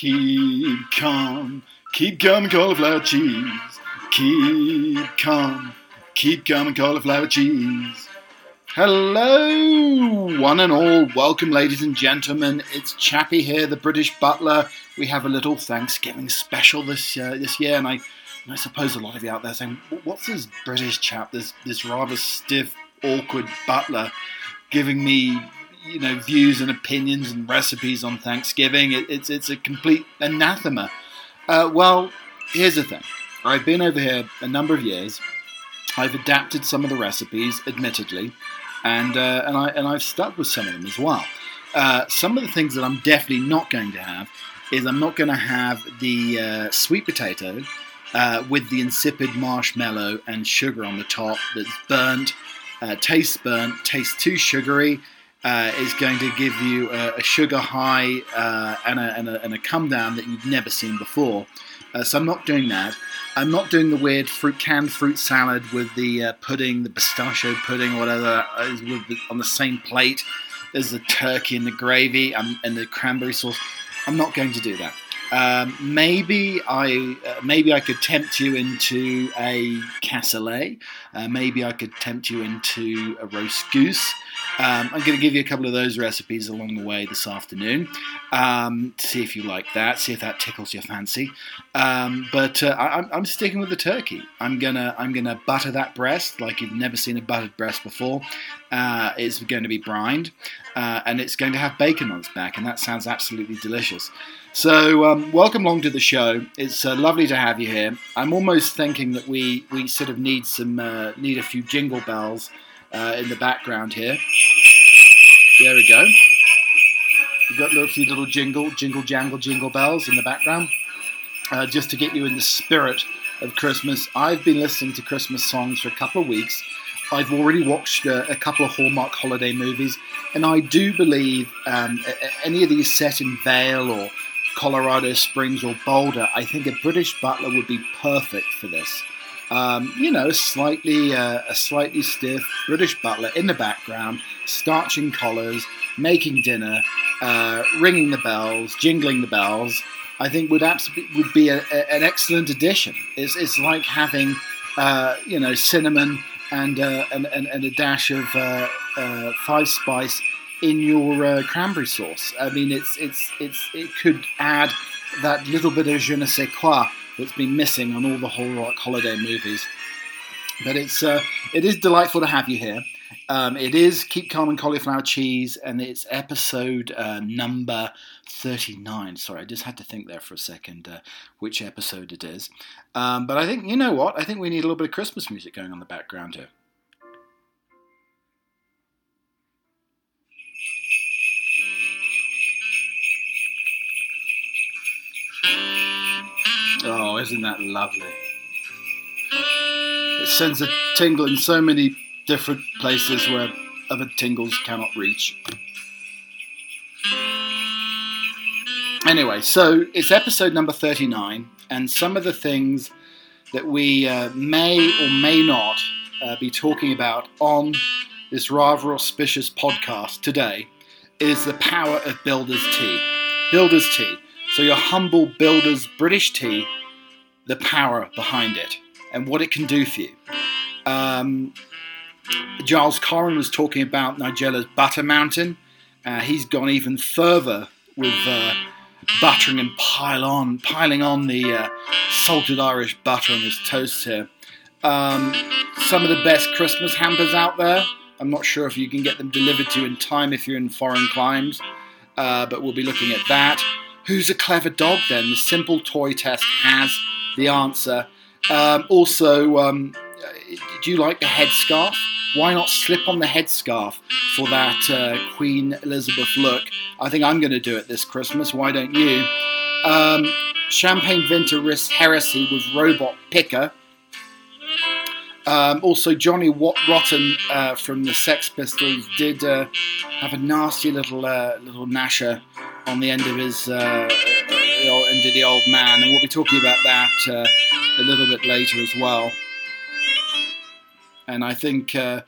Keep calm, keep calm and cauliflower cheese. Keep calm, keep calm and cauliflower cheese. Hello, one and all. Welcome, ladies and gentlemen. It's Chappie here, the British butler. We have a little Thanksgiving special this uh, this year, and I, and I suppose a lot of you out there saying, "What's this British chap? This this rather stiff, awkward butler giving me you know views and opinions and recipes on Thanksgiving. It, it's it's a complete anathema. Uh, well, here's the thing. I've been over here a number of years. I've adapted some of the recipes, admittedly, and uh, and I and I've stuck with some of them as well. Uh, some of the things that I'm definitely not going to have is I'm not going to have the uh, sweet potato uh, with the insipid marshmallow and sugar on the top that's burnt, uh, tastes burnt, tastes too sugary, uh, is going to give you a, a sugar high uh, and, a, and, a, and, a, come down that you've never seen before. Uh, so I'm not doing that. I'm not doing the weird fruit canned fruit salad with the uh, pudding, the pistachio pudding, whatever, the, on the same plate as the turkey and the gravy and, and the cranberry sauce. I'm not going to do that. Um, maybe I uh, maybe I could tempt you into a cassoulet. Uh, maybe I could tempt you into a roast goose. Um, I'm going to give you a couple of those recipes along the way this afternoon. Um, see if you like that. See if that tickles your fancy. Um, but uh, I, am sticking with the turkey. I'm gonna I'm gonna butter that breast like you've never seen a buttered breast before. Uh, it's going to be brined, uh, and it's going to have bacon on its back, and that sounds absolutely delicious. So, um, welcome along to the show. It's uh, lovely to have you here. I'm almost thinking that we, we sort of need some uh, need a few jingle bells uh, in the background here. There we go. We've got a few little jingle, jingle, jangle, jingle bells in the background, uh, just to get you in the spirit of Christmas. I've been listening to Christmas songs for a couple of weeks. I've already watched uh, a couple of Hallmark holiday movies, and I do believe um, any of these set in Vail or Colorado Springs or Boulder, I think a British butler would be perfect for this. Um, you know, slightly uh, a slightly stiff British butler in the background, starching collars, making dinner, uh, ringing the bells, jingling the bells. I think would absolutely would be a, a, an excellent addition. It's, it's like having uh, you know cinnamon and, uh, and, and, and a dash of uh, uh, five spice in your cranberry sauce. I mean, it's it's it's it could add that little bit of je ne sais quoi that's been missing on all the Hallmark holiday movies. But it's uh, it is delightful to have you here. Um, it is Keep Calm and Cauliflower Cheese, and it's episode uh, number 39. Sorry, I just had to think there for a second uh, which episode it is. Um, but I think, you know what? I think we need a little bit of Christmas music going on the background here. Isn't that lovely? It sends a tingle in so many different places where other tingles cannot reach. Anyway, so it's episode number 39, and some of the things that we uh, may or may not uh, be talking about on this rather auspicious podcast today is the power of Builder's Tea. Builder's Tea. So, your humble builder's British tea, the power behind it, and what it can do for you. Um, Giles Coren was talking about Nigella's Butter Mountain. Uh, he's gone even further with uh, buttering and pile on, piling on the uh, salted Irish butter on his toast here. Um, some of the best Christmas hampers out there. I'm not sure if you can get them delivered to you in time if you're in foreign climes, uh, but we'll be looking at that. Who's a clever dog then? The simple toy test has the answer. Um, also, um, do you like the headscarf? Why not slip on the headscarf for that uh, Queen Elizabeth look? I think I'm going to do it this Christmas. Why don't you? Um, Champagne Vinter risks heresy with robot picker. Um, also, Johnny Watt Rotten uh, from the Sex Pistols did uh, have a nasty little uh, little nasher on the end of his end of the old man, and we'll be talking about that uh, a little bit later as well. And I think uh,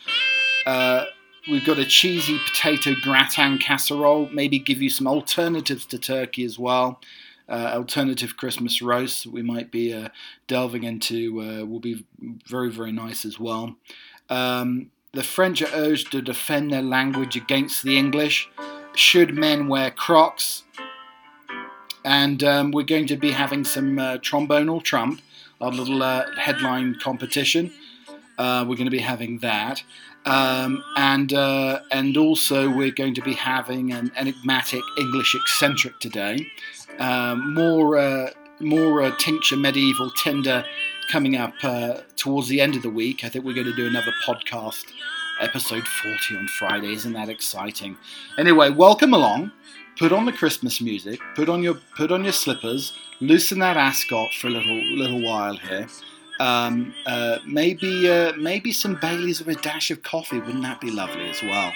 uh, we've got a cheesy potato gratin casserole. Maybe give you some alternatives to turkey as well. uh, alternative Christmas roast we might be uh, delving into uh, will be very, very nice as well. Um, the French are urged to defend their language against the English. Should men wear Crocs? And um, we're going to be having some uh, trombonal Trump, our little uh, headline competition. Uh, we're going to be having that. Um, and uh, and also we're going to be having an enigmatic English eccentric today. Um, more uh, more uh, tincture medieval tender coming up towards the end of the week. I think we're going to do another podcast episode 40 on Friday. Isn't that exciting? Anyway, welcome along. Put on the Christmas music. Put on your put on your slippers. Loosen that ascot for a little little while here. Um, uh, maybe uh, maybe some Baileys with a dash of coffee. Wouldn't that be lovely as well?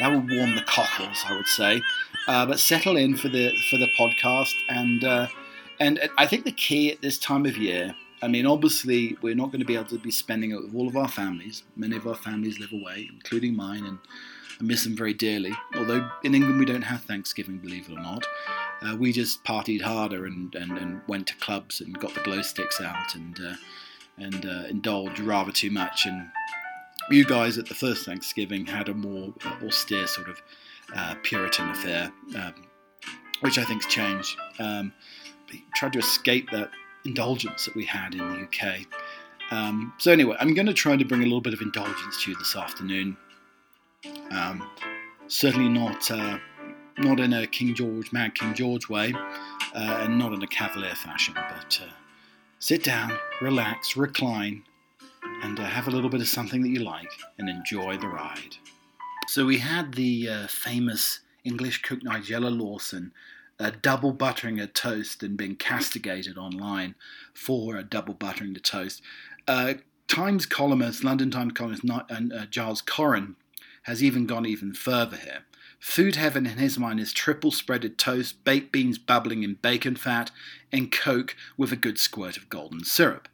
That would warm the cockles, I would say. Uh, but settle in for the for the podcast, and uh, and I think the key at this time of year. I mean, obviously, we're not going to be able to be spending it with all of our families. Many of our families live away, including mine, and I miss them very dearly. Although in England we don't have Thanksgiving, believe it or not. Uh, we just partied harder and, and, and went to clubs and got the glow sticks out and uh, and uh, indulge rather too much. And you guys at the first Thanksgiving had a more austere sort of uh, Puritan affair, um, which I think's changed. Um, tried to escape that indulgence that we had in the UK. Um, so anyway, I'm going to try to bring a little bit of indulgence to you this afternoon. Um, certainly not uh, not in a King George, Mad King George way, uh, and not in a cavalier fashion, but uh, sit down, relax, recline, and uh, have a little bit of something that you like and enjoy the ride. So we had the uh, famous English cook Nigella Lawson uh, double buttering a toast and being castigated online for uh, double buttering the toast. Times columnist, London Times columnist Giles Coren has even gone even further here. Food heaven in his mind is triple spreaded toast, baked beans bubbling in bacon fat, and Coke with a good squirt of golden syrup.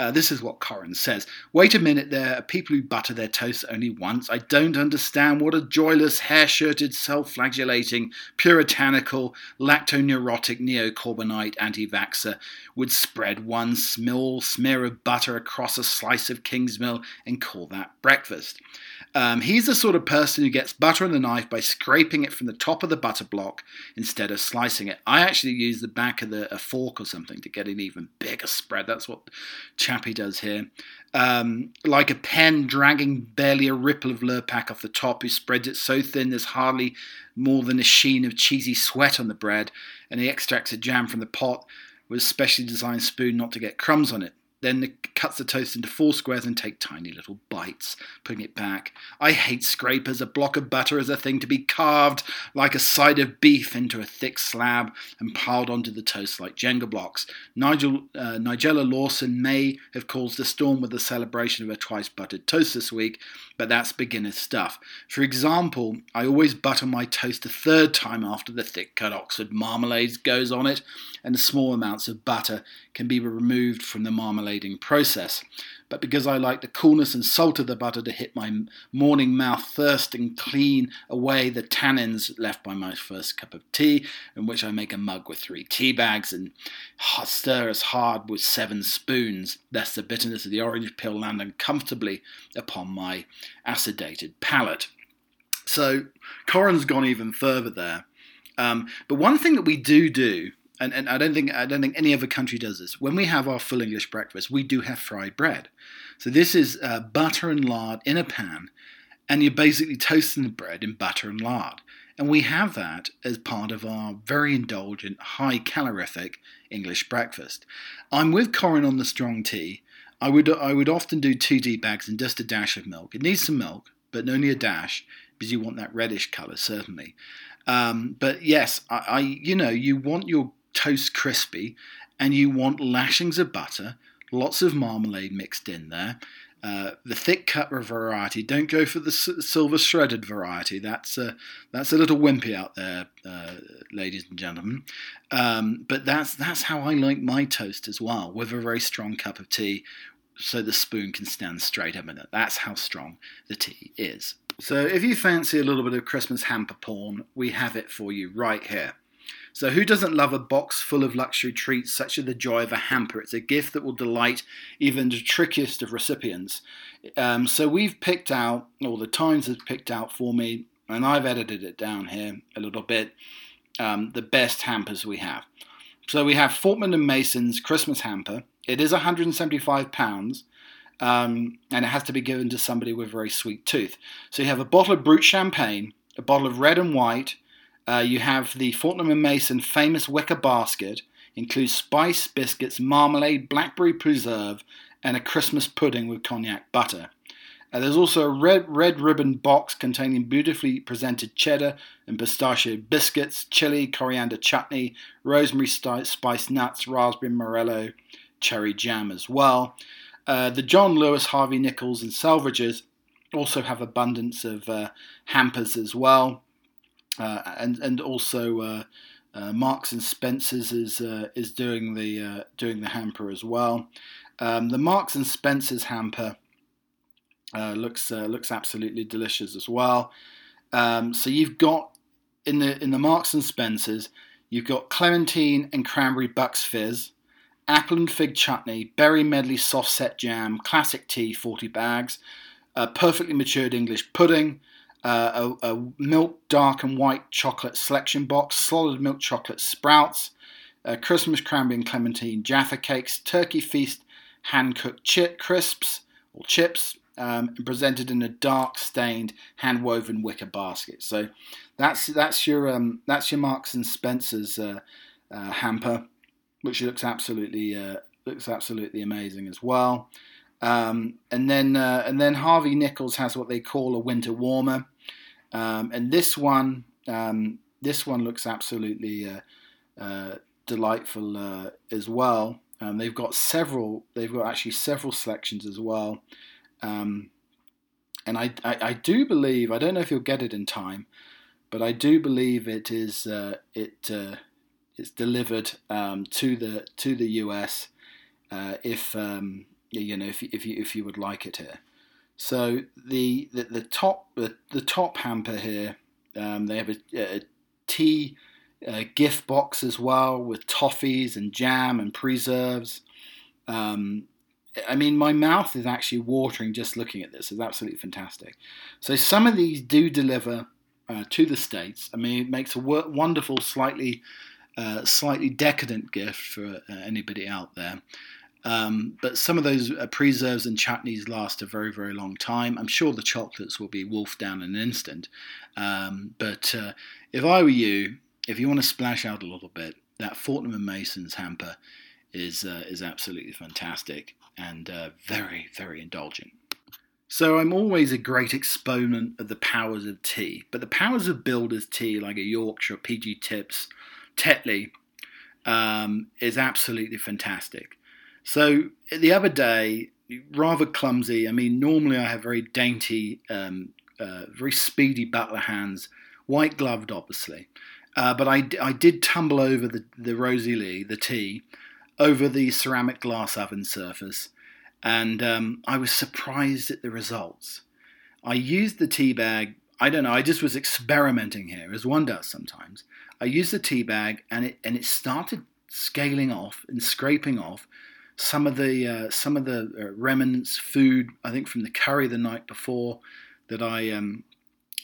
Uh, this is what Coren says. Wait a minute, there are people who butter their toast only once. I don't understand what a joyless, hair shirted, self flagellating, puritanical, lactoneurotic neo Corbynite anti vaxxer would spread one small smear of butter across a slice of Kingsmill and call that breakfast. Um, he's the sort of person who gets butter on the knife by scraping it from the top of the butter block instead of slicing it. I actually use the back of the, a fork or something to get an even bigger spread. That's what Chappie does here. Um, like a pen dragging barely a ripple of Lurpak off the top, he spreads it so thin there's hardly more than a sheen of cheesy sweat on the bread, and he extracts a jam from the pot with a specially designed spoon not to get crumbs on it then cuts the toast into four squares and take tiny little bites, putting it back. I hate scrapers. A block of butter is a thing to be carved like a side of beef into a thick slab and piled onto the toast like Jenga blocks. Nigel, uh, Nigella Lawson may have caused a storm with the celebration of her twice buttered toast this week, but that's beginner stuff. For example, I always butter my toast a third time after the thick cut Oxford marmalade goes on it, and the small amounts of butter can be removed from the marmalading process but because I like the coolness and salt of the butter to hit my morning mouth first and clean away the tannins left by my first cup of tea, in which I make a mug with three tea bags and stir as hard with seven spoons, lest the bitterness of the orange peel land uncomfortably upon my acidated palate. So Coren's gone even further there. Um, but one thing that we do do and, and I don't think I don't think any other country does this. When we have our full English breakfast, we do have fried bread. So this is uh, butter and lard in a pan, and you're basically toasting the bread in butter and lard. And we have that as part of our very indulgent, high calorific English breakfast. I'm with Coren on the strong tea. I would I would often do two tea bags and just a dash of milk. It needs some milk, but only a dash because you want that reddish colour certainly. Um, but yes, I, I, you know you want your toast crispy, and you want lashings of butter, lots of marmalade mixed in there. Uh, the thick cut variety. Don't go for the silver shredded variety. That's a, that's a little wimpy out there, uh, ladies and gentlemen. Um, but that's that's how I like my toast as well, with a very strong cup of tea, so the spoon can stand straight up in it. That's how strong the tea is. So if you fancy a little bit of Christmas hamper porn, we have it for you right here. So, who doesn't love a box full of luxury treats such as the joy of a hamper? It's a gift that will delight even the trickiest of recipients. Um, so, we've picked out, or the Times has picked out for me, and I've edited it down here a little bit, um, the best hampers we have. So, we have Fortnum and Mason's Christmas hamper. It is 175 pounds. Um, and it has to be given to somebody with a very sweet tooth. So you have a bottle of brut champagne, a bottle of red and white, uh, you have the Fortnum and Mason famous wicker basket, includes spice biscuits, marmalade, blackberry preserve, and a Christmas pudding with cognac butter. Uh, there's also a red red ribbon box containing beautifully presented cheddar and pistachio biscuits, chili, coriander chutney, rosemary spice nuts, raspberry morello, cherry jam as well. Uh, the John Lewis, Harvey Nichols, and Selfridges also have abundance of uh, hampers as well and and also uh, uh, Marks and Spencers is uh, is doing the uh, doing the hamper as well. Um, the Marks and Spencers hamper uh, looks looks absolutely delicious as well. Um, so you've got in the in the Marks and Spencers, you've got clementine and cranberry Bucks fizz, apple and fig chutney, berry medley soft set jam, classic tea, forty bags, perfectly matured English pudding uh, a, a, milk dark and white chocolate selection box, solid milk chocolate sprouts, uh, Christmas cranberry and clementine Jaffa cakes, turkey feast hand cooked chip crisps or chips, um, presented in a dark stained hand woven wicker basket. So that's that's your um, that's your Marks and Spencers uh, uh hamper, which looks absolutely uh, looks absolutely amazing as well. Um, and then uh, and then Harvey Nichols has what they call a winter warmer, um, and this one um, this one looks absolutely uh, uh, delightful uh, as well. Um, they've got several they've got actually several selections as well, um, and I, I, I do believe I don't know if you'll get it in time, but I do believe it is uh, it uh, it's delivered um, to the to the US if um, you know, if, if you if you would like it here. So the the, the top the, the top hamper here, um, they have a, a tea uh, gift box as well with toffees and jam and preserves. Um, I mean, my mouth is actually watering just looking at this. It's absolutely fantastic. So some of these do deliver uh, to the states. I mean, it makes a wonderful, slightly uh, slightly decadent gift for uh, anybody out there. Um, but some of those uh, preserves and chutneys last a very, very long time. I'm sure the chocolates will be wolfed down in an instant. Um, but uh, if I were you, if you want to splash out a little bit, that Fortnum and Mason's hamper is uh, is absolutely fantastic and uh, very, very indulgent. So I'm always a great exponent of the powers of tea, but the powers of builder's tea, like a Yorkshire, PG Tips, Tetley, um, is absolutely fantastic. So the other day, rather clumsy. I mean, normally I have very dainty, um, uh, very speedy butler hands, white gloved, obviously. Uh, but I, I did tumble over the, the Rosie Lee, the tea, over the ceramic glass oven surface, and um, I was surprised at the results. I used the tea bag. I don't know. I just was experimenting here, as one does sometimes. I used the tea bag, and it and it started scaling off and scraping off some of the uh, some of the uh, remnants food I think from the curry the night before that I um,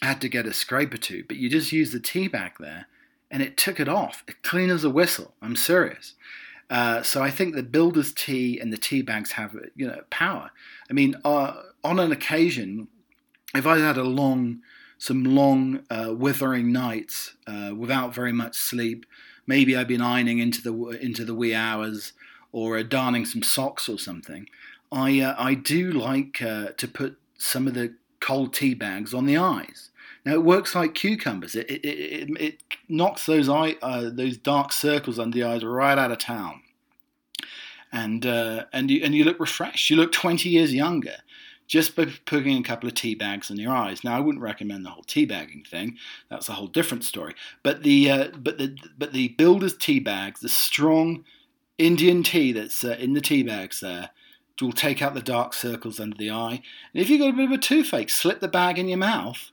had to get a scraper to, but you just use the tea bag there, and it took it off, clean as a whistle. I'm serious. Uh, so I think the builder's tea and the tea bags have you know power. I mean, uh, on an occasion, if I had a long, some long uh, withering nights uh, without very much sleep, maybe I've been ironing into the into the wee hours or darning some socks or something, I uh, I do like uh, to put some of the cold tea bags on the eyes. Now it works like cucumbers. It it, it, it knocks those eye uh, those dark circles under the eyes right out of town, and uh, and you and you look refreshed. You look twenty years younger just by putting a couple of tea bags in your eyes. Now, I wouldn't recommend the whole tea bagging thing. That's a whole different story. But the uh, but the but the builder's tea bags, the strong Indian tea that's uh, in the tea bags there will take out the dark circles under the eye. And if you've got a bit of a toothache, slip the bag in your mouth,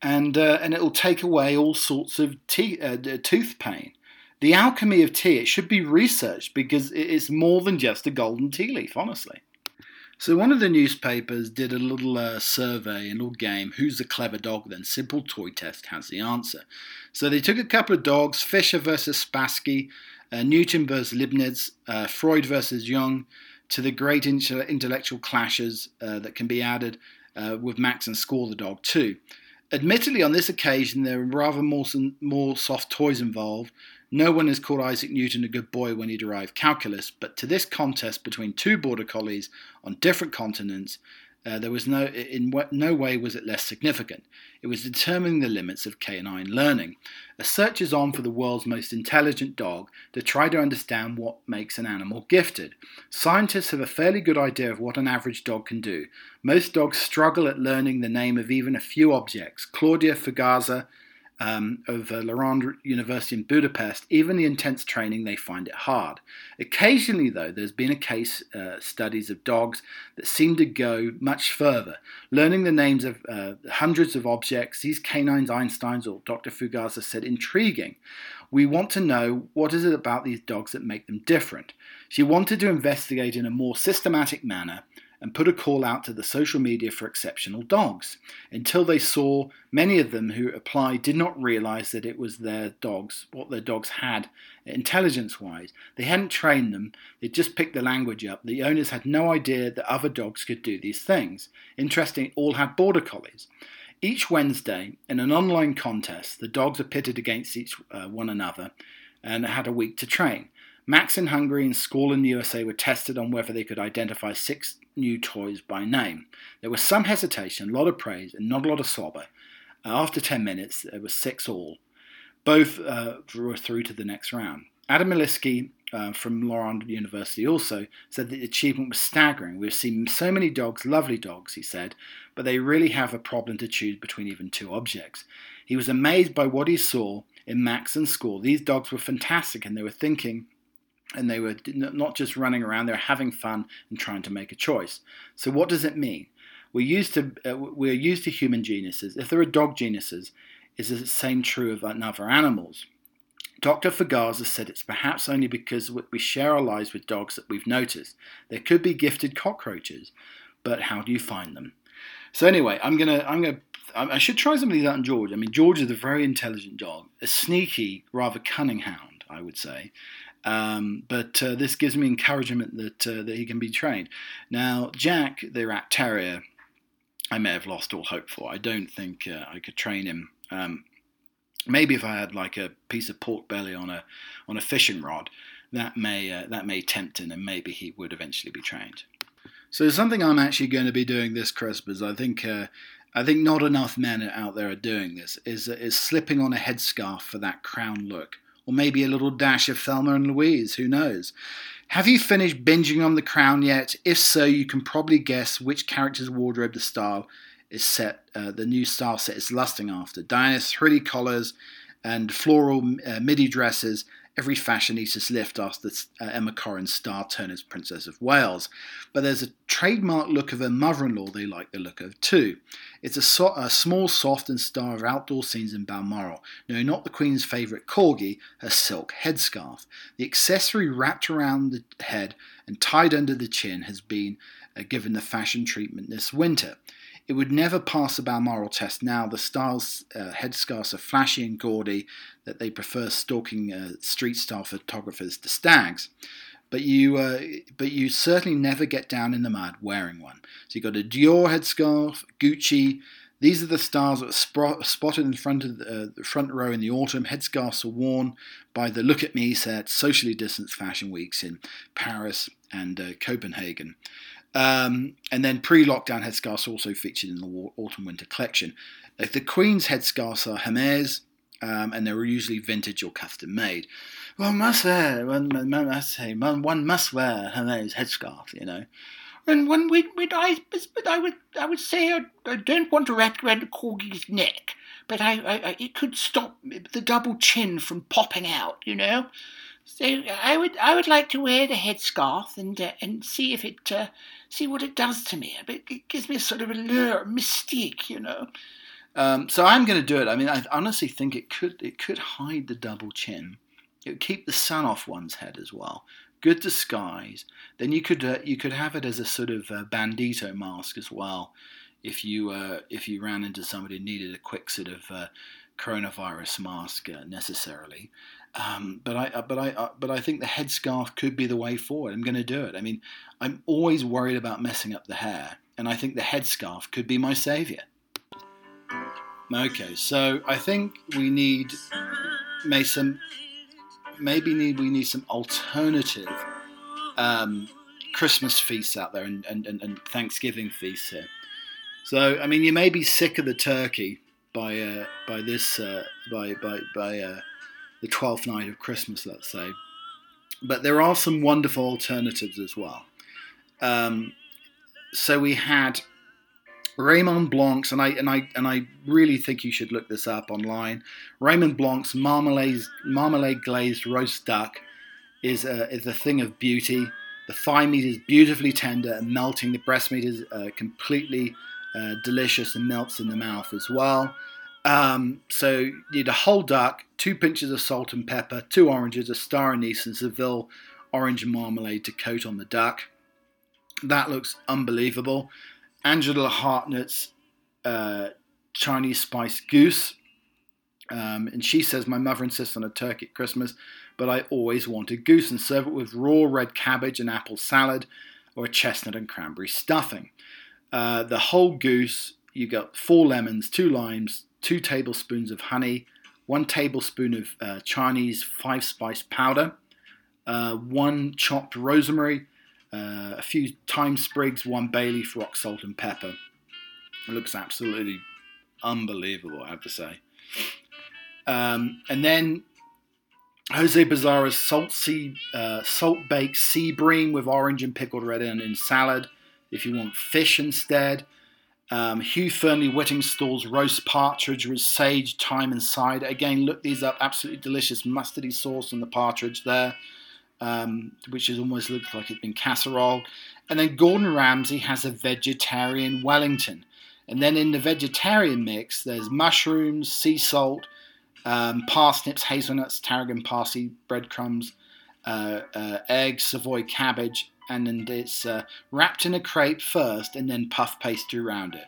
and uh, and it will take away all sorts of tea, uh, tooth pain. The alchemy of tea, it should be researched because it's more than just a golden tea leaf, honestly. So one of the newspapers did a little uh, survey, a little game. Who's the clever dog? Then simple toy test has the answer. So they took a couple of dogs: Fischer versus Spassky, uh, Newton versus Leibniz, uh, Freud versus Jung, to the great intellectual clashes uh, that can be added uh, with Max and Score the dog too. Admittedly, on this occasion, there are rather more, more soft toys involved. No one has called Isaac Newton a good boy when he derived calculus, but to this contest between two border collies on different continents, uh, there was no in no way was it less significant. It was determining the limits of canine learning. A search is on for the world's most intelligent dog to try to understand what makes an animal gifted. Scientists have a fairly good idea of what an average dog can do. Most dogs struggle at learning the name of even a few objects. Claudia Fugazza um, of uh, Lorand University in Budapest, even the intense training, they find it hard. Occasionally, though, there's been a case uh, studies of dogs that seem to go much further, learning the names of uh, hundreds of objects. These canines, Einstein's or Dr. Fugazza said, intriguing. We want to know what is it about these dogs that make them different. She wanted to investigate in a more systematic manner and put a call out to the social media for exceptional dogs. Until they saw many of them who applied did not realize that it was their dogs, what their dogs had intelligence wise. They hadn't trained them, they just picked the language up. The owners had no idea that other dogs could do these things. Interesting, all had border collies. Each Wednesday, in an online contest, the dogs are pitted against each uh, one another and had a week to train. Max in Hungary and Squall in the USA were tested on whether they could identify six new toys by name. There was some hesitation, a lot of praise, and not a lot of slobber. Uh, after 10 minutes, there were six all. Both uh, were through to the next round. Adam Miklosi uh, from Lorand University also said that the achievement was staggering. We've seen so many dogs, lovely dogs, he said, but they really have a problem to choose between even two objects. He was amazed by what he saw in Max and Score. These dogs were fantastic and they were thinking and they were not just running around; they were having fun and trying to make a choice. So, what does it mean? We're used to uh, we're used to human geniuses. If there are dog geniuses, is the same true of other animals? Dr. Fugazza said it's perhaps only because we share our lives with dogs that we've noticed. There could be gifted cockroaches, but how do you find them? So anyway, I'm gonna I'm gonna I should try something like that on George. I mean, George is a very intelligent dog, a sneaky, rather cunning hound, I would say. Um, but uh, this gives me encouragement that uh, that he can be trained. Now, Jack, the rat terrier, I may have lost all hope for. I don't think uh, I could train him. Um, maybe if I had like a piece of pork belly on a on a fishing rod, that may uh, that may tempt him, and maybe he would eventually be trained. So something I'm actually going to be doing this Christmas. I think uh, I think not enough men out there are doing this. Is is slipping on a headscarf for that crown look or maybe a little dash of Thelma and Louise, who knows? Have you finished binging on The Crown yet? If so, you can probably guess which character's wardrobe the style is set, uh, the new style set is lusting after. Diana's thrilly collars and floral uh, midi dresses every fashionista's lift after uh, Emma Corrin's star turn as Princess of Wales. But there's a trademark look of her mother in law they like the look of too. It's a, so- a, small, soft, and star of outdoor scenes in Balmoral. No, not the Queen's favourite corgi, her silk headscarf. The accessory wrapped around the head and tied under the chin has been uh, given the fashion treatment this winter. It would never pass the Balmoral test now. The styles uh, headscarves are flashy and gaudy, that they prefer stalking uh, street style photographers to stags. But you, uh, but you certainly never get down in the mud wearing one. So you've got a Dior headscarf, Gucci. These are the styles that are spotted in front of the, uh, the front row in the autumn. Headscarves are worn by the Look at Me set, socially distanced fashion weeks in Paris and uh, Copenhagen. Um, and then pre-lockdown headscarves also featured in the autumn-winter collection. The Queen's headscarves are Hermes, um, and they're usually vintage or custom made. One must wear, one, one must say, one, one must wear Hermes headscarf, you know. And when we, we I, I would, I would say I, I don't want to wrap around corgi's neck, but I, I, it could stop the double chin from popping out, you know. So I would I would like to wear the headscarf and uh, and see if it uh, see what it does to me. It, gives me a sort of allure, mystique, you know. Um, so I'm going to do it. I mean, I honestly think it could it could hide the double chin. It would keep the sun off one's head as well. Good disguise. Then you could uh, you could have it as a sort of uh, bandito mask as well, if you uh, if you ran into somebody who needed a quick sort of uh, coronavirus mask uh, necessarily. Um, but I, uh, but I, uh, but I think the headscarf could be the way forward. I'm going to do it. I mean, I'm always worried about messing up the hair, and I think the headscarf could be my savior. Okay, so I think we need maybe some, maybe need we need some alternative um, Christmas feasts out there and, and, and, Thanksgiving feasts here. So I mean, you may be sick of the turkey by uh, by this uh, by by by. Uh, the 12th night of Christmas, let's say. But there are some wonderful alternatives as well. Um, so we had Raymond Blanc's, and I and I and I really think you should look this up online. Raymond Blanc's marmalade marmalade glazed roast duck is a, is a thing of beauty. The thigh meat is beautifully tender and melting. The breast meat is uh, completely uh, delicious and melts in the mouth as well. Um, so you need a whole duck, two pinches of salt and pepper, two oranges, a star anise, and Seville orange marmalade to coat on the duck. That looks unbelievable. Angela Hartnett's uh, Chinese spice goose. Um, and she says, My mother insists on a turkey at Christmas, but I always wanted goose and serve it with raw red cabbage and apple salad or a chestnut and cranberry stuffing. Uh, the whole goose, you got four lemons, two limes, two tablespoons of honey, one tablespoon of uh, Chinese five spice powder, uh, one chopped rosemary, uh, a few thyme sprigs, one bay leaf, rock salt, and pepper. It looks absolutely unbelievable, I have to say. Um, and then Jose Pizarro's salt sea, uh, salt baked sea bream with orange and pickled red onion salad. If you want fish instead, um, Hugh Fearnley Whittingstall's roast partridge with sage, thyme, and cider. Again, look these up. Absolutely delicious mustardy sauce on the partridge there, um, which is almost looks like it's been casserole. And then Gordon Ramsay has a vegetarian Wellington. And then in the vegetarian mix, there's mushrooms, sea salt, um, parsnips, hazelnuts, tarragon, parsley, breadcrumbs, uh, uh, eggs, Savoy cabbage, and then it's uh, wrapped in a crepe first and then puff pastry around it.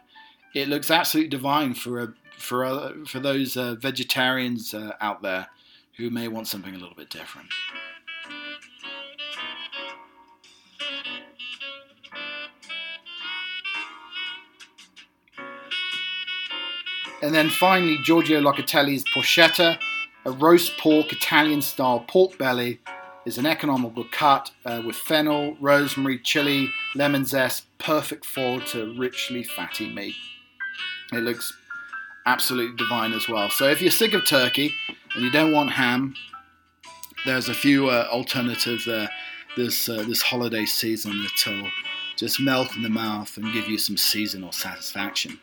It looks absolutely divine for a, for a, for those uh, vegetarians uh, out there who may want something a little bit different. And then finally, Giorgio Locatelli's porchetta, a roast pork Italian style pork belly is an economical cut uh, with fennel, rosemary, chili, lemon zest, perfect for to richly fatty meat. It looks absolutely divine as well. So if you're sick of turkey and you don't want ham, there's a few uh, alternatives there this uh, this holiday season that'll just melt in the mouth and give you some seasonal satisfaction.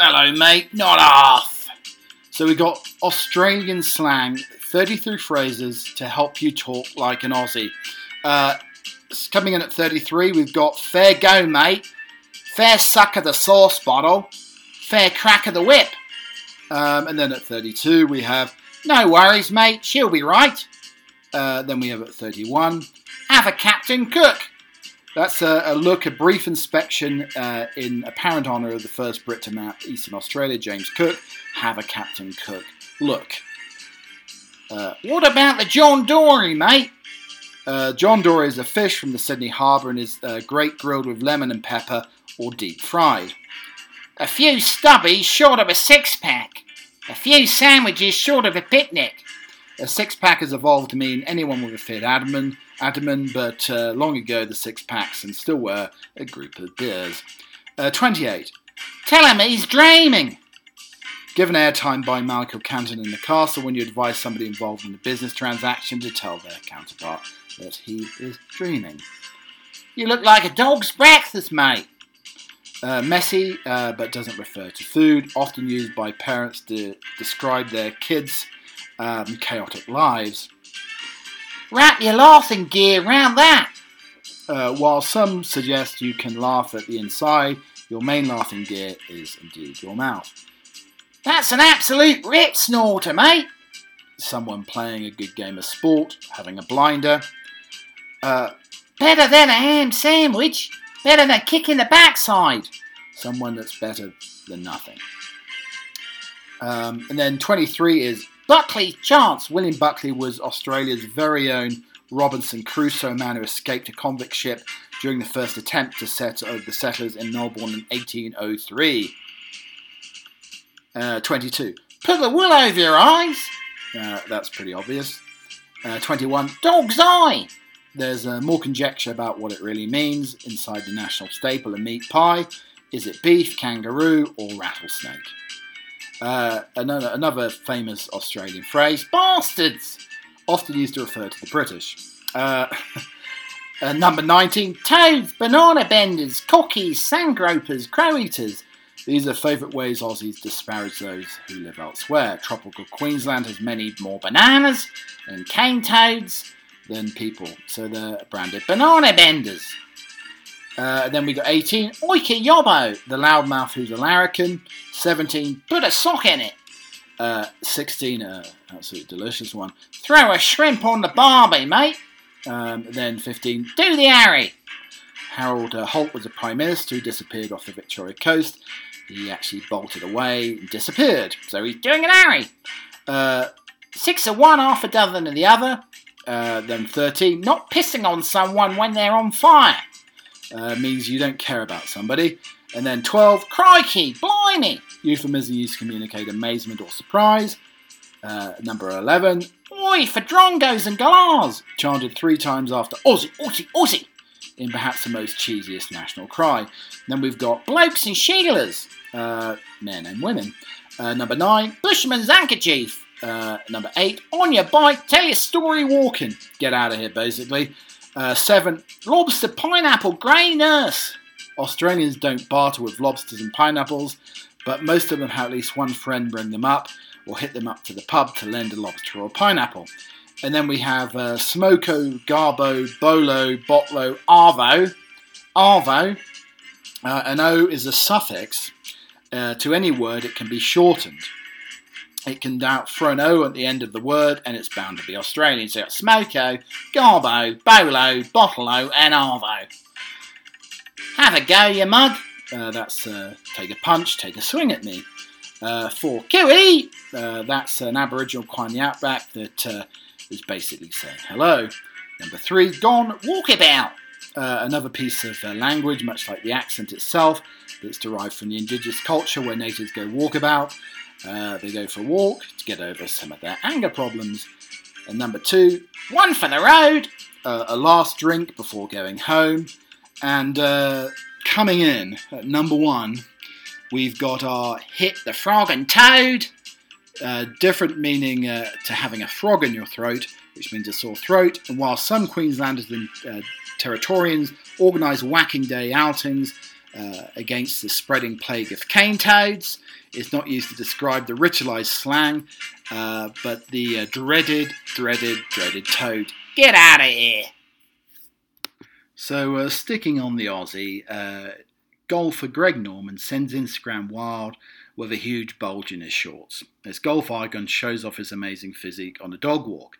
Hello, mate. Not off. So we got Australian slang, 33 phrases to help you talk like an Aussie. Uh, coming in at 33, we've got fair go, mate. Fair suck of the sauce bottle. Fair crack of the whip. Um, and then at 32, we have no worries, mate. She'll be right. Uh, then we have at 31, have a Captain Cook. That's a, a, look, a brief inspection uh, in apparent honour of the first Brit to map Eastern Australia, James Cook. Have a Captain Cook. Look. Uh, what about the John Dory, mate? Uh, John Dory is a fish from the Sydney Harbour and is uh, great grilled with lemon and pepper or deep fried. A few stubbies short of a six pack. A few sandwiches short of a picnic. A six pack has evolved to mean anyone with a fit abdomen Adaman, but uh, long ago the six packs and still were a group of beers. Uh, 28. Tell him he's dreaming! Given airtime by Malcolm Canton in the castle when you advise somebody involved in a business transaction to tell their counterpart that he is dreaming. You look like a dog's breakfast, mate. Uh, messy, uh, but doesn't refer to food, often used by parents to describe their kids' um, chaotic lives. Wrap your laughing gear round that. Uh, while some suggest you can laugh at the inside, your main laughing gear is indeed your mouth. That's an absolute rip snorter, mate. Someone playing a good game of sport, having a blinder. Uh, Better than a ham sandwich. Better than a kick in the backside. someone that's better than nothing. Um, and then 23 is Buckley chance. William Buckley was Australia's very own Robinson Crusoe man who escaped a convict ship during the first attempt to set uh, the settlers in Melbourne in 1803. Uh, 22. Put the wool over your eyes. Uh, that's pretty obvious. Uh, 21. Dog's eye. There's more conjecture about what it really means inside the national staple, a meat pie. Is it beef, kangaroo, or rattlesnake? Uh, another, another famous Australian phrase, Bastards. often used to refer to the British. Uh, uh, number 19, Toads, banana benders, cockies, sandgropers, crow eaters. These are favourite ways Aussies disparage those who live elsewhere. Tropical Queensland has many more Bananas and cane toads. than people, so they're branded. Banana benders. Uh, then we got 18, Oiki Yobbo, the loudmouth who's a larrikin. 17, Put a sock in it. uh, 16, uh, absolutely delicious one. Throw a shrimp on the barbie, mate. Um, then 15, Do the Harry. Harold uh, Holt was a prime minister who disappeared off the Victoria coast. He actually bolted away and disappeared. So he's Doing an Harry. uh, Six of one, half a dozen of the other. uh, then 13, Not pissing on someone when they're on fire. Uh, means you don't care about somebody. And then 12, Crikey, blimey. euphemism used to communicate amazement or surprise. Uh, number 11, Oi, for drongos and galahs. chanted three times after Aussie, Aussie, Aussie, in perhaps the most cheesiest national cry. Then we've got Blokes and Sheilas. uh, men and women. Uh, number 9, Bushman's handkerchief. uh, number 8, on your bike, tell your story walking. Get out of here, basically. Uh, 7, Lobster, pineapple, grey nurse. Australians don't barter with lobsters and pineapples, but most of them have at least one friend bring them up or hit them up to the pub to lend a lobster or a pineapple. And then we have uh, Smoko, Garbo, Bolo, Bottle-O, Arvo. Arvo. Uh, an O is a suffix. Uh, to any word, it can be shortened. It can now throw an O at the end of the word, and it's bound to be Australian. So it's Smoko, Garbo, Bolo, Bottle-O, and Arvo. Have a go, you mug. Uh, that's uh, take a punch, take a swing at me. Uh, four, Cooee. uh, that's an Aboriginal cry in the outback that uh, is basically saying hello. Number three, gone, Walkabout. uh, another piece of uh, language, much like the accent itself, that's derived from the indigenous culture where natives go walkabout. Uh, they go for a walk to get over some of their anger problems. And number two, One for the road. uh, a last drink before going home. And uh, coming in at number one, we've got our hit The frog and toad. uh, different meaning uh, to having a frog in your throat, which means a sore throat. And while some Queenslanders and uh, Territorians organise whacking day outings uh, against the spreading plague of cane toads, it's not used to describe the ritualised slang, uh, but the uh, dreaded, dreaded, dreaded toad. Get out of here. So, uh, sticking on the Aussie, uh, golfer Greg Norman sends Instagram wild with a huge bulge in his shorts as golf icon shows off his amazing physique on a dog walk.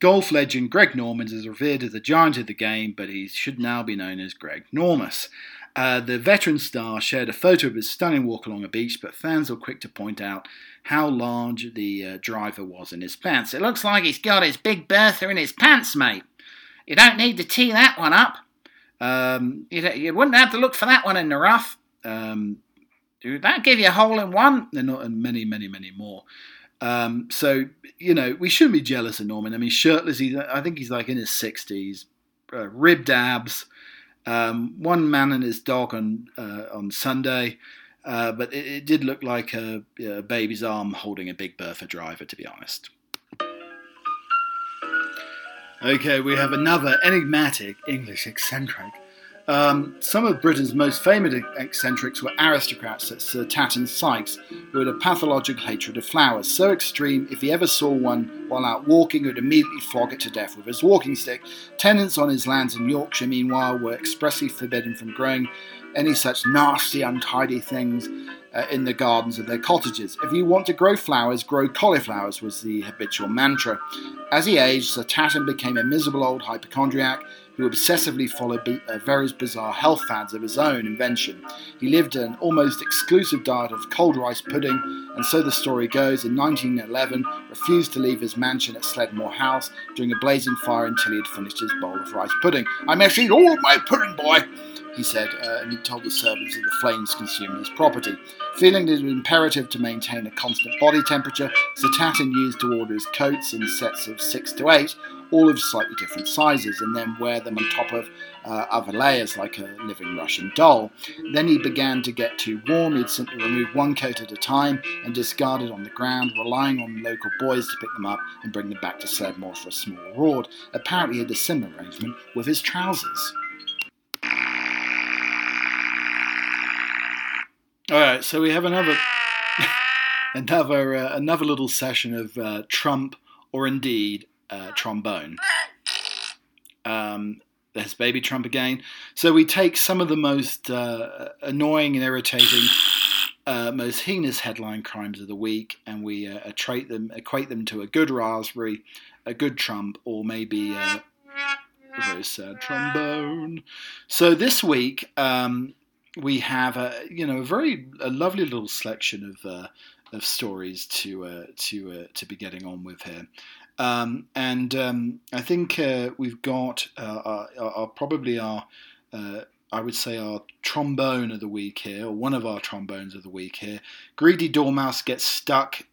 Golf legend Greg Norman is revered as the giant of the game, but he should now be known as Greg Normus. Uh, the veteran star shared a photo of his stunning walk along a beach, but fans were quick to point out how large the uh, driver was in his pants. It looks like he's got his big Bertha in his pants, mate. You don't need to tee that one up. Um, You, you wouldn't have to look for that one in the rough. um, that give you a hole in one. Not, and many, many, many more. Um, so you know, we shouldn't be jealous of Norman. I mean, shirtless. He's, I think he's like in his sixties, uh, ribbed abs. Um, one man and his dog on uh, on Sunday, uh, but it, it did look like a, a baby's arm holding a Big Bertha driver, to be honest. Okay, we have another enigmatic English eccentric. Um, some of Britain's most famous eccentrics were aristocrats, such as Sir Tatton Sykes, who had a pathological hatred of flowers, so extreme if he ever saw one while out walking, he would immediately flog it to death with his walking stick. Tenants on his lands in Yorkshire, meanwhile, were expressly forbidden from growing any such nasty, untidy things uh, in the gardens of their cottages. If you want to grow flowers, grow cauliflowers, was the habitual mantra. As he aged, Sir Tatton became a miserable old hypochondriac who obsessively followed uh, various bizarre health fads of his own invention. He lived an almost exclusive diet of cold rice pudding, and so the story goes, in 1911 refused to leave his mansion at Sledmere House during a blazing fire until he had finished his bowl of rice pudding. I must eat all my pudding, boy, he said, uh, and he told the servants that the flames consumed his property. Feeling it was imperative to maintain a constant body temperature, Tatton used to order his coats in sets of six to eight, all of slightly different sizes, and then wear them on top of uh, other layers like a living Russian doll. Then he began to get too warm, he'd simply remove one coat at a time and discard it on the ground, relying on local boys to pick them up and bring them back to Sledmere for a small reward. Apparently, he had a similar arrangement with his trousers. All right, so we have another another uh, another little session of uh, Trump or indeed uh, trombone. Um, there's Baby Trump again. So we take some of the most uh, annoying and irritating, uh, most heinous headline crimes of the week, and we uh, equate them equate them to a good raspberry, a good Trump, or maybe a very sad trombone. So this week um, we have a you know a very a lovely little selection of uh, of stories to uh, to uh, to be getting on with here. Um, and um, I think uh, we've got uh, our, our, probably our, uh, I would say our trombone of the week here, or one of our trombones of the week here. Greedy dormouse gets stuck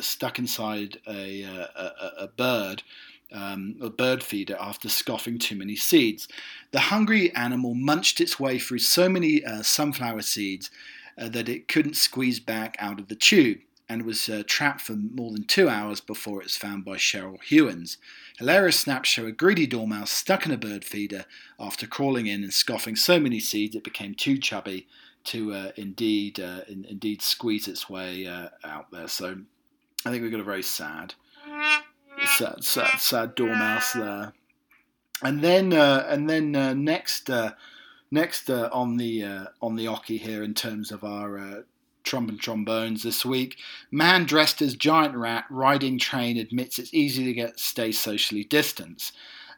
stuck inside a, a, a bird. Um, a bird feeder after scoffing too many seeds. The hungry animal munched its way through so many uh, sunflower seeds that it couldn't squeeze back out of the tube and was uh, trapped for more than two hours before it was found by Cheryl Hewins. Hilarious snaps show a greedy dormouse stuck in a bird feeder after crawling in and scoffing so many seeds it became too chubby to uh, indeed uh, in, indeed squeeze its way uh, out there. So I think we've got a very sad, sad, sad, sad dormouse there. And then uh, and then uh, next next on the on the Oki here in terms of our Trump and trombones this week. Man dressed as giant rat riding train admits it's easy to get stay socially distanced.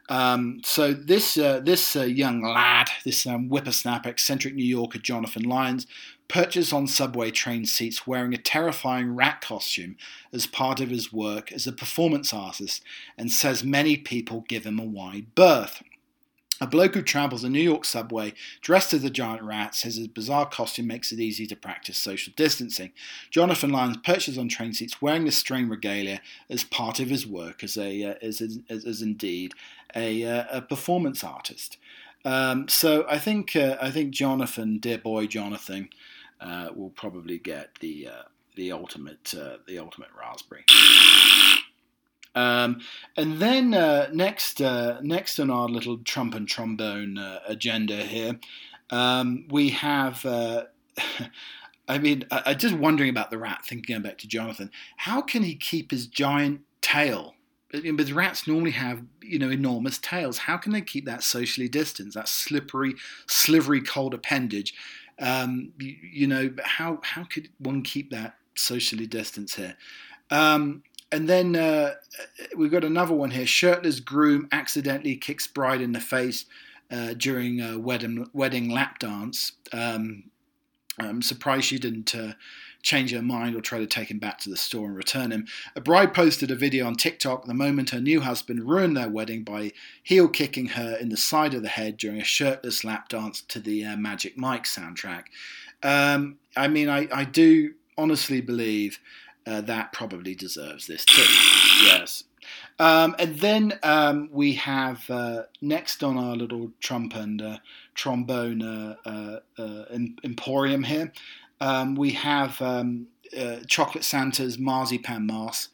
Um, so this uh, this uh, young lad, this um, whippersnapper, eccentric New Yorker Jonathan Lyons, purchased on subway train seats wearing a terrifying rat costume as part of his work as a performance artist, and says many people give him a wide berth. A bloke who travels a New York subway dressed as a giant rat says his bizarre costume makes it easy to practice social distancing. Jonathan Lyons perches on train seats wearing this strange regalia as part of his work as a uh, as, as, as, indeed a, uh, a performance artist. Um, so I think uh, I think Jonathan, dear boy Jonathan, uh, will probably get the uh, the ultimate uh, the ultimate raspberry. Um, and then uh, next, uh, next on our little trump and trombone uh, agenda here, um, we have. I mean, I, I just wondering about the rat. Thinking back to Jonathan, how can he keep his giant tail? But rats normally have, you know, enormous tails. How can they keep that socially distanced? That slippery, slivery, cold appendage. Um, you, you, know, how how could one keep that socially distance here? Um, and then uh, we've got another one here. Shirtless groom accidentally kicks bride in the face uh, during a wedding wedding lap dance. Um, I'm surprised she didn't uh, change her mind or try to take him back to the store and return him. A bride posted a video on TikTok the moment her new husband ruined their wedding by heel kicking her in the side of the head during a shirtless lap dance to the uh, Magic Mike soundtrack. Um, I mean, I, I do honestly believe uh, that probably deserves this too. Yes. Um, and then um, we have uh, next on our little trump and uh, trombone uh, uh, uh, emporium here, um, we have um, Chocolate Santa's marzipan mask.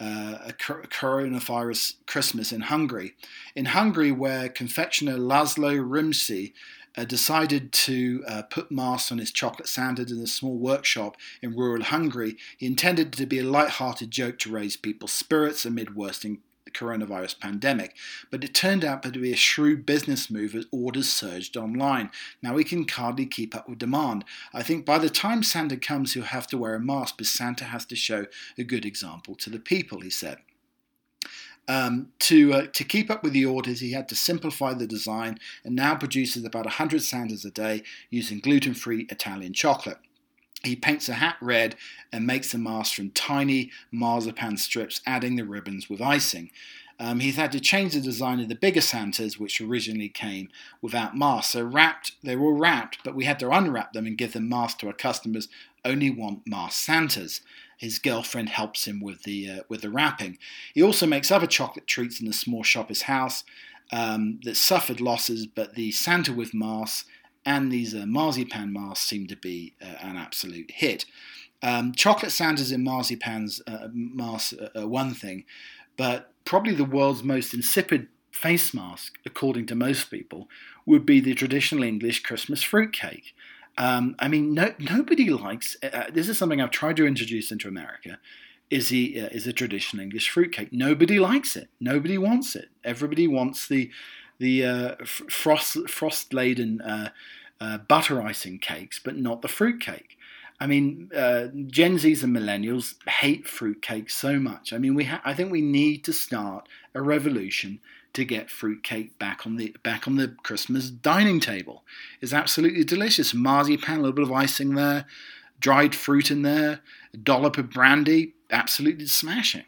uh, a coronavirus Christmas in Hungary. In Hungary, where confectioner Laszlo Rimsky uh, decided to uh, put masks on his chocolate Santas in a small workshop in rural Hungary, he intended it to be a light-hearted joke to raise people's spirits amid worsting coronavirus pandemic, but it turned out to be a shrewd business move as orders surged online. Now we can hardly keep up with demand. I think by the time Santa comes, he'll have to wear a mask, but Santa has to show a good example to the people, he said. Um, to uh, to keep up with the orders, he had to simplify the design and now produces about 100 Santas a day using gluten-free Italian chocolate. He paints a hat red and makes the mask from tiny marzipan strips, adding the ribbons with icing. Um, he's had to change the design of the bigger Santas, which originally came without masks. So wrapped, they were all wrapped, but we had to unwrap them and give them masks to our customers. Only want masked Santas. His girlfriend helps him with the uh, with the wrapping. He also makes other chocolate treats in the small shop his house um, that suffered losses, but the Santa with masks and these uh, marzipan masks seem to be uh, an absolute hit. Um, chocolate Santas in marzipans uh, masks are one thing, but probably the world's most insipid face mask, according to most people, would be the traditional English Christmas fruitcake. Um, I mean, no, nobody likes. Uh, uh this is something I've tried to introduce into America. Is he uh, is a traditional English fruitcake? Nobody likes it. Nobody wants it. Everybody wants the the uh, frost frost laden uh, butter icing cakes, but not the fruit cake. I mean, uh, Gen Zs and millennials hate fruitcake so much. I mean, we ha- I think we need to start a revolution to get fruitcake back on the back on the Christmas dining table. It's absolutely delicious. Marzipan, a little bit of icing there, dried fruit in there, a dollop of brandy, absolutely smashing.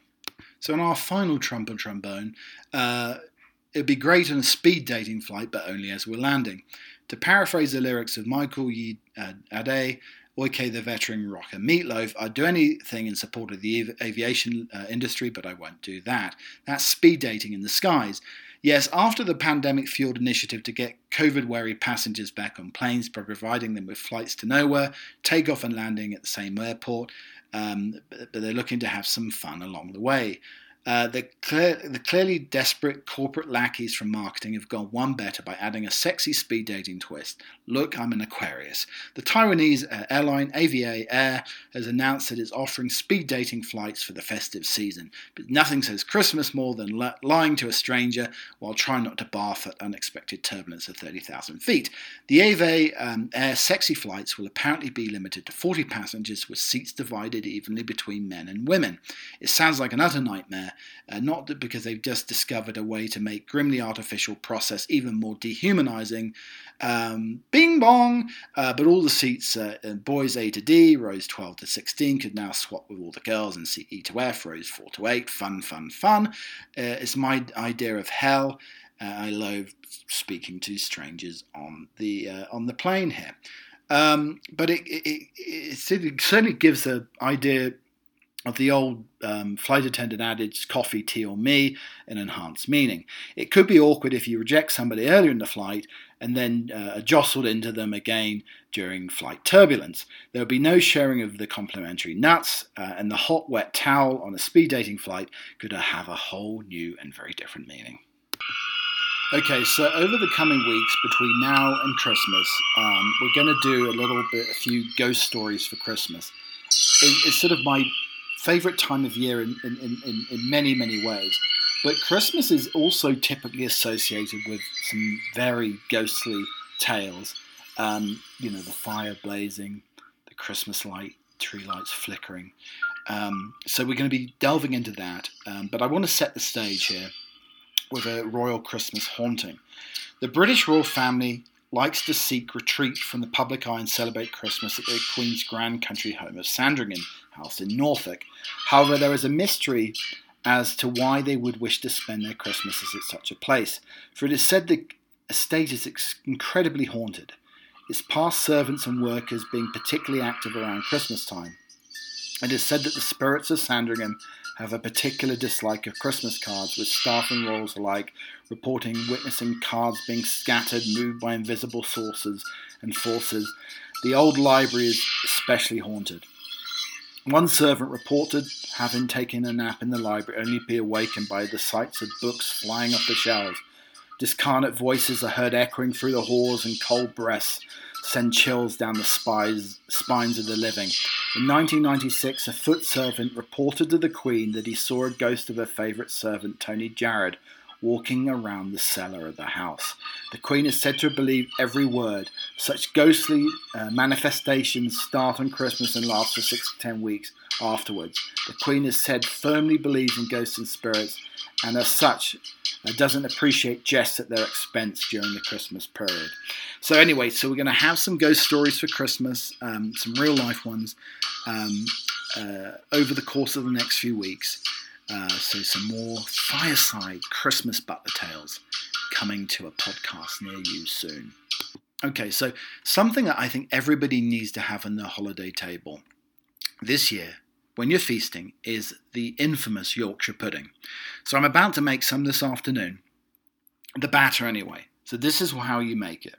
So, on our final trump and trombone, uh, it'd be great on a speed dating flight, but only as we're landing. To paraphrase the lyrics of Michael Ye uh, Ade, Oike the veteran rocker Meatloaf, I'd do anything in support of the aviation uh, industry, but I won't do that. That's speed dating in the skies. Yes, after the pandemic fueled initiative to get COVID wary passengers back on planes by providing them with flights to nowhere, takeoff and landing at the same airport, um, but they're looking to have some fun along the way. Uh, the, clear, the, clearly desperate corporate lackeys from marketing have gone one better by adding a sexy speed dating twist. Look, I'm an Aquarius. The Taiwanese uh, airline EVA Air has announced that it's offering speed dating flights for the festive season. But nothing says Christmas more than lying to a stranger while trying not to barf at unexpected turbulence of 30,000 feet. The EVA um, Air sexy flights will apparently be limited to 40 passengers with seats divided evenly between men and women. It sounds like an utter nightmare uh, not because they've just discovered a way to make grimly artificial process even more dehumanizing. Um, bing bong! Uh, but all the seats, uh, boys A to D, rows 12 to 16, could now swap with all the girls in seat E to F, rows 4 to 8. Fun, fun, fun. Uh, it's my idea of hell. Uh, I love speaking to strangers on the uh, on the plane here. Um, but it, it, it, certainly gives an idea of the old um, flight attendant adage, coffee, tea, or me, an enhanced meaning. It could be awkward if you reject somebody earlier in the flight and then uh, jostled into them again during flight turbulence. There would be no sharing of the complimentary nuts, uh, and the hot, wet towel on a speed dating flight could have a whole new and very different meaning. Okay, so over the coming weeks between now and Christmas, um, we're going to do a little bit, a few ghost stories for Christmas. It, it's sort of my favorite time of year in, in, in, in many, many ways. But Christmas is also typically associated with some very ghostly tales. Um, you know, the fire blazing, the Christmas light, tree lights flickering. Um, so we're going to be delving into that. Um, but I want to set the stage here with a royal Christmas haunting. The British royal family likes to seek retreat from the public eye and celebrate Christmas at the Queen's grand country home of Sandringham House in Norfolk. However, there is a mystery as to why they would wish to spend their Christmases at such a place, for it is said the estate is incredibly haunted, its past servants and workers being particularly active around Christmas time. It is said that the spirits of Sandringham have a particular dislike of Christmas cards, with staff and royals alike reporting witnessing cards being scattered, moved by invisible sources and forces. The old library is especially haunted. One servant reported having taken a nap in the library only to be awakened by the sights of books flying off the shelves. Discarnate voices are heard echoing through the halls, and cold breaths send chills down the spies, spines of the living. In 1996, a foot servant reported to the Queen that he saw a ghost of her favourite servant, Tony Jarrod, walking around the cellar of the house. The Queen is said to believe every word. Such ghostly uh, manifestations start on Christmas and last for six to ten weeks afterwards. The Queen is said firmly believes in ghosts and spirits, and as such, doesn't appreciate jests at their expense during the Christmas period. So, anyway, so we're going to have some ghost stories for Christmas, um, some real life ones, um, uh, over the course of the next few weeks. Uh, so, some more fireside Christmas butler tales coming to a podcast near you soon. Okay, so something that I think everybody needs to have on their holiday table this year when you're feasting is the infamous Yorkshire pudding. So, I'm about to make some this afternoon. The batter, anyway. So, this is how you make it.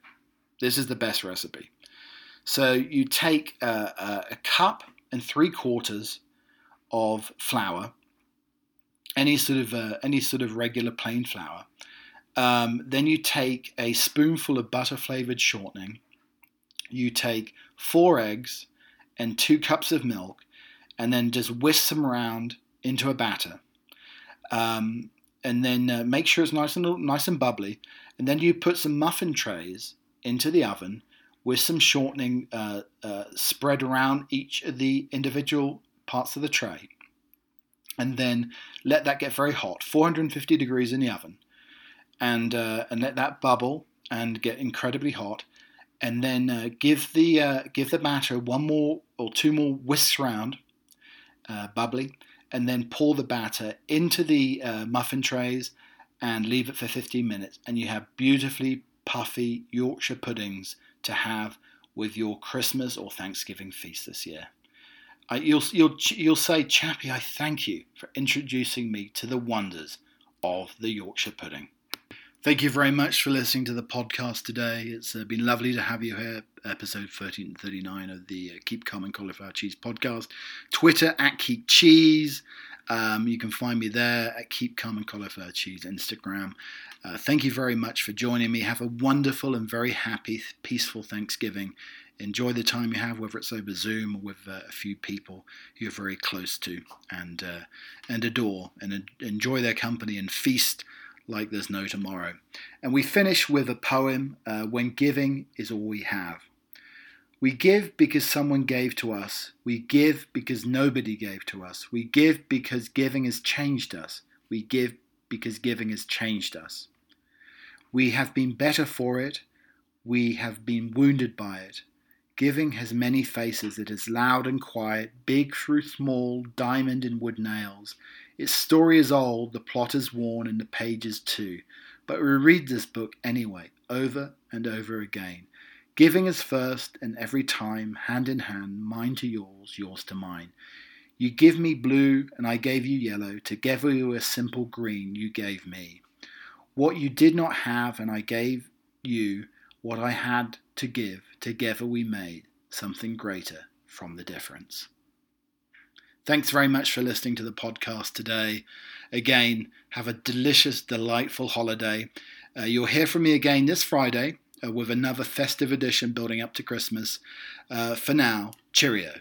This is the best recipe. So, you take a, a, a cup and three quarters of flour any sort of uh, any sort of regular plain flour. Um, then you take a spoonful of butter flavored shortening. You take four eggs and two cups of milk, and then just whisk them around into a batter. Um, and then uh, make sure it's nice and nice and bubbly. And then you put some muffin trays into the oven with some shortening uh, uh, spread around each of the individual parts of the tray and then let that get very hot, 450 degrees in the oven, and uh, and let that bubble and get incredibly hot, and then uh, give the uh, give the batter one more or two more whisks around, uh, bubbly, and then pour the batter into the uh, muffin trays and leave it for 15 minutes, and you have beautifully puffy Yorkshire puddings to have with your Christmas or Thanksgiving feast this year you'll, you'll, you'll say, Chappie, I thank you for introducing me to the wonders of the Yorkshire pudding. Thank you very much for listening to the podcast today. It's uh, been lovely to have you here, episode 1339 of the uh, Keep Calm and Cauliflower Cheese podcast. Twitter at Keep Cheese. Um, you can find me there at Keep Calm and Cauliflower Cheese, Instagram. Uh, thank you very much for joining me. Have a wonderful and very happy, peaceful Thanksgiving enjoy the time you have, whether it's over Zoom or with uh, a few people you're very close to and uh, and adore, and enjoy their company and feast like there's no tomorrow. And we finish with a poem uh, When Giving is All We Have. We give because someone gave to us. We give because nobody gave to us. We give because giving has changed us. We give because giving has changed us. We have been better for it. We have been wounded by it. Giving has many faces. It is loud and quiet, big through small, diamond and wood nails. Its story is old, the plot is worn, and the pages too. But we read this book anyway, over and over again. Giving is first, and every time, hand in hand, mine to yours, yours to mine. You give me blue, and I gave you yellow. Together we were simple green, you gave me. What you did not have, and I gave you what I had to give, together we made something greater from the difference. Thanks very much for listening to the podcast today. Again, have a delicious, delightful holiday. Uh, you'll hear from me again this Friday uh, with another festive edition building up to Christmas. Uh, for now, cheerio.